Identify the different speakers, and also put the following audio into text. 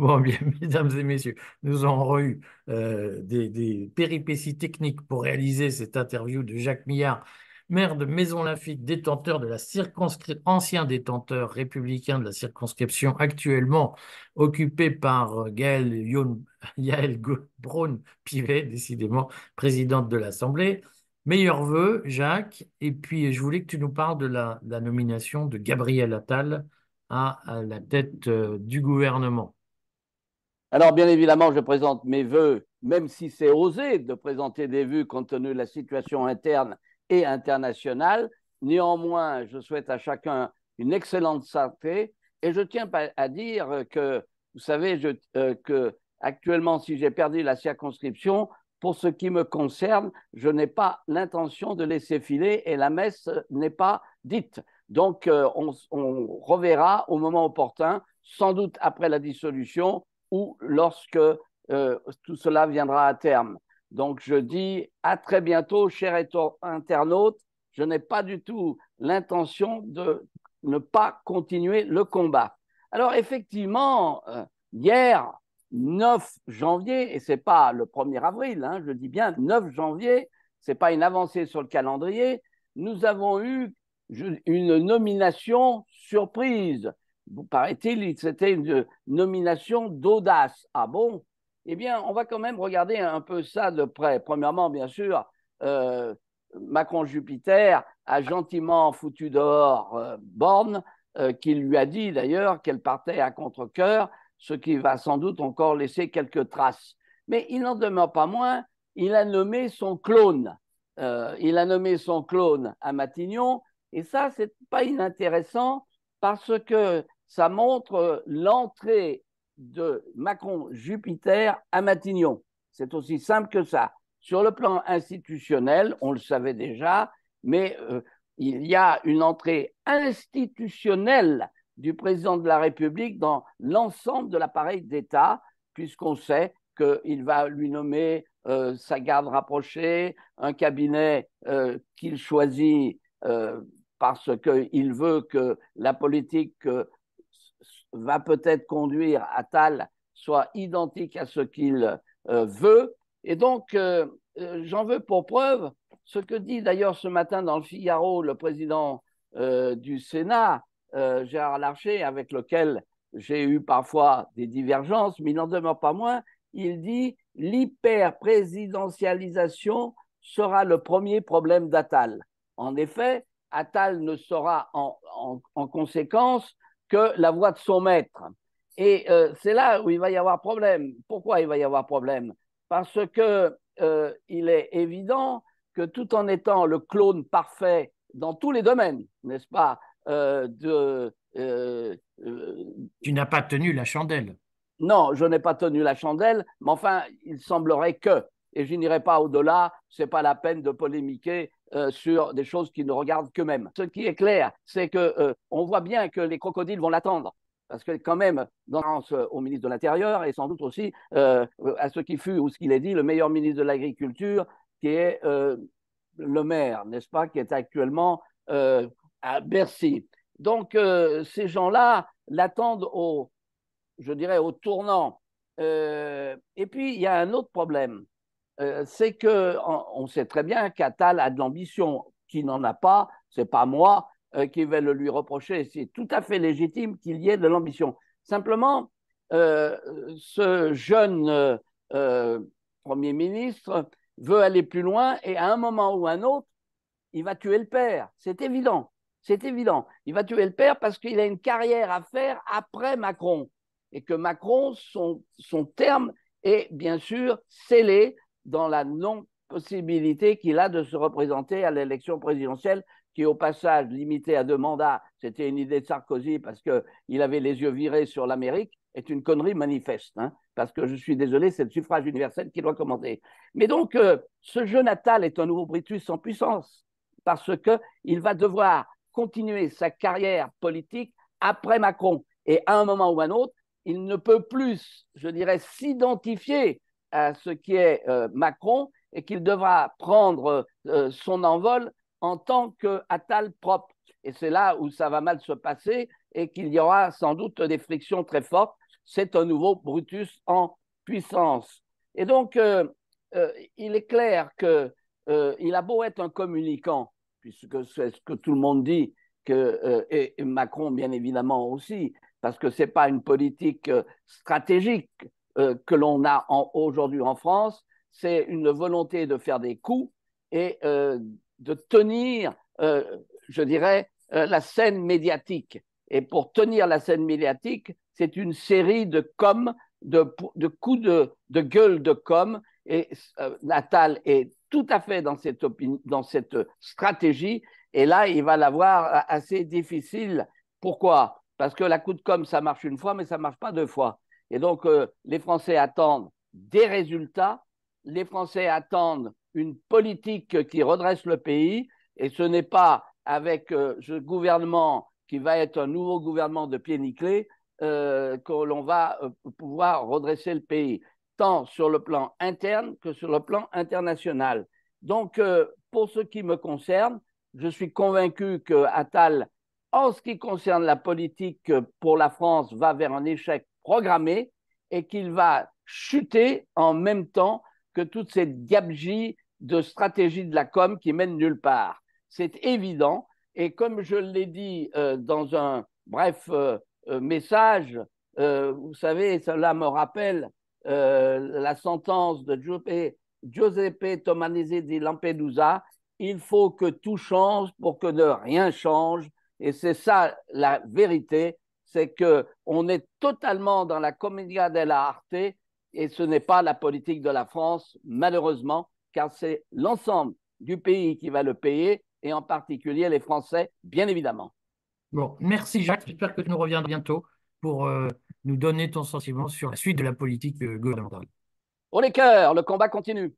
Speaker 1: Bon, bien, mesdames et messieurs, nous avons eu des, péripéties techniques pour réaliser cette interview de Jacques Millard, maire de Maison-Lafitte, détenteur de la circonscription, ancien détenteur républicain de la circonscription, actuellement occupé par euh, Gaël Yael Braun-Pivet, décidément présidente de l'Assemblée. Meilleurs vœux, Jacques. Et puis, je voulais que tu nous parles de la, nomination de Gabriel Attal à, à la tête euh, du gouvernement.
Speaker 2: Alors, bien évidemment, je présente mes voeux, même si c'est osé de présenter des vœux compte tenu de la situation interne et internationale. Néanmoins, je souhaite à chacun une excellente santé et je tiens à dire que, vous savez, euh, que actuellement, si j'ai perdu la circonscription, pour ce qui me concerne, je n'ai pas l'intention de laisser filer et la messe n'est pas dite. Donc, euh, on reverra au moment opportun, sans doute après la dissolution, ou lorsque euh, tout cela viendra à terme. Donc je dis à très bientôt, chers internautes. Je n'ai pas du tout l'intention de ne pas continuer le combat. Alors effectivement, euh, hier, 9 janvier, et c'est pas le 1er avril, hein, je dis bien 9 janvier, c'est pas une avancée sur le calendrier, nous avons eu une nomination surprise paraît-il, c'était une nomination d'audace. Ah bon? Eh bien, on va quand même regarder un peu ça de près. Premièrement, bien sûr, euh, Macron-Jupiter a gentiment foutu dehors euh, Borne, euh, qui lui a dit d'ailleurs qu'elle partait à contre-coeur, ce qui va sans doute encore laisser quelques traces. Mais il n'en demeure pas moins, il a nommé son clone. Il a nommé son clone à Matignon, et ça, c'est pas inintéressant parce que ça montre l'entrée de Macron-Jupiter à Matignon. C'est aussi simple que ça. Sur le plan institutionnel, on le savait déjà, mais euh, il y a une entrée institutionnelle du président de la République dans l'ensemble de l'appareil d'État, puisqu'on sait qu'il va lui nommer euh, sa garde rapprochée, un cabinet euh, qu'il choisit euh, parce qu'il veut que la politique euh, va peut-être conduire à Tal soit identique à ce qu'il euh, veut. Et donc, euh, j'en veux pour preuve ce que dit d'ailleurs ce matin dans le Figaro le président du Sénat, Gérard Larcher, avec lequel j'ai eu parfois des divergences, mais il n'en demeure pas moins, il dit l'hyper-présidentialisation sera le premier problème d'Attal. En effet, Attal ne sera en, conséquence que la voix de son maître. Et euh, c'est là où il va y avoir problème. Pourquoi il va y avoir problème? Parce que euh, il est évident que tout en étant le clone parfait dans tous les domaines, n'est-ce pas euh, de,
Speaker 1: Tu n'as pas tenu la chandelle.
Speaker 2: Non, je n'ai pas tenu la chandelle, mais enfin, il semblerait que, et je n'irai pas au-delà, ce n'est pas la peine de polémiquer euh, sur des choses qui ne regardent qu'eux-mêmes. Ce qui est clair, c'est que euh, on voit bien que les crocodiles vont l'attendre. Parce que quand même, dans euh, au ministre de l'Intérieur et sans doute aussi euh, à ce qui fut ou ce qu'il est dit le meilleur ministre de l'Agriculture, qui est euh, le maire, n'est-ce pas, qui est actuellement à Bercy. Donc ces gens-là l'attendent au, je dirais, au tournant. et puis il y a un autre problème, euh, c'est que on, sait très bien qu'Attal a de l'ambition, qui n'en a pas. C'est pas moi euh, qui vais le lui reprocher. C'est tout à fait légitime qu'il y ait de l'ambition. Simplement, euh, ce jeune premier ministre veut aller plus loin et à un moment ou un autre, il va tuer le père. C'est évident. C'est évident. Il va tuer le père parce qu'il a une carrière à faire après Macron et que Macron, son, son terme est bien sûr scellé dans la non-possibilité qu'il a de se représenter à l'élection présidentielle, qui au passage limité à deux mandats, c'était une idée de Sarkozy parce qu'il avait les yeux virés sur l'Amérique, est une connerie manifeste. Hein, parce que je suis désolé, c'est le suffrage universel qui doit commander. Mais donc, euh, ce jeu natal est un nouveau Brutus en puissance, parce qu'il va devoir continuer sa carrière politique après Macron. Et à un moment ou à un autre, il ne peut plus, je dirais, s'identifier à ce qui est euh, Macron et qu'il devra prendre euh, son envol en tant qu'Attal propre. Et c'est là où ça va mal se passer et qu'il y aura sans doute des frictions très fortes. c'est un nouveau Brutus en puissance. Et donc, euh, euh, il est clair qu'il il a beau être un communicant, puisque c'est ce que tout le monde dit, que, et, Macron bien évidemment aussi, parce que ce n'est pas une politique stratégique que l'on a aujourd'hui en France, c'est une volonté de faire des coups et de tenir, je dirais, la scène médiatique. Et pour tenir la scène médiatique, c'est une série de com, de, coups de, gueule de com. Et euh, Natal est tout à fait dans cette, dans cette stratégie. Et là, il va l'avoir assez difficile. Pourquoi? Parce que la coup de com, ça marche une fois, mais ça ne marche pas deux fois. Et donc, euh, les Français attendent des résultats. Les Français attendent une politique qui redresse le pays. Et ce n'est pas avec euh, ce gouvernement qui va être un nouveau gouvernement de pied nickelé, euh, que l'on va pouvoir redresser le pays, tant sur le plan interne que sur le plan international. Donc, pour ce qui me concerne, je suis convaincu que en ce qui concerne la politique pour la France, va vers un échec programmé et qu'il va chuter en même temps que toute cette diabgie de stratégie de la com qui mène nulle part. C'est évident. Et comme je l'ai dit euh, dans un bref euh, euh, message, vous savez, cela me rappelle la sentence de Giuseppe, Giuseppe Tomanese di Lampedusa, il faut que tout change pour que de rien change. Et c'est ça la vérité, c'est que on est totalement dans la commedia dell'arte et ce n'est pas la politique de la France, malheureusement, car c'est l'ensemble du pays qui va le payer et en particulier les Français, bien évidemment.
Speaker 1: Bon, merci Jacques. J'espère que tu nous reviendras bientôt pour euh, nous donner ton sentiment sur la suite de la politique euh, gouvernementale.
Speaker 2: Pour les cœurs, le combat continue.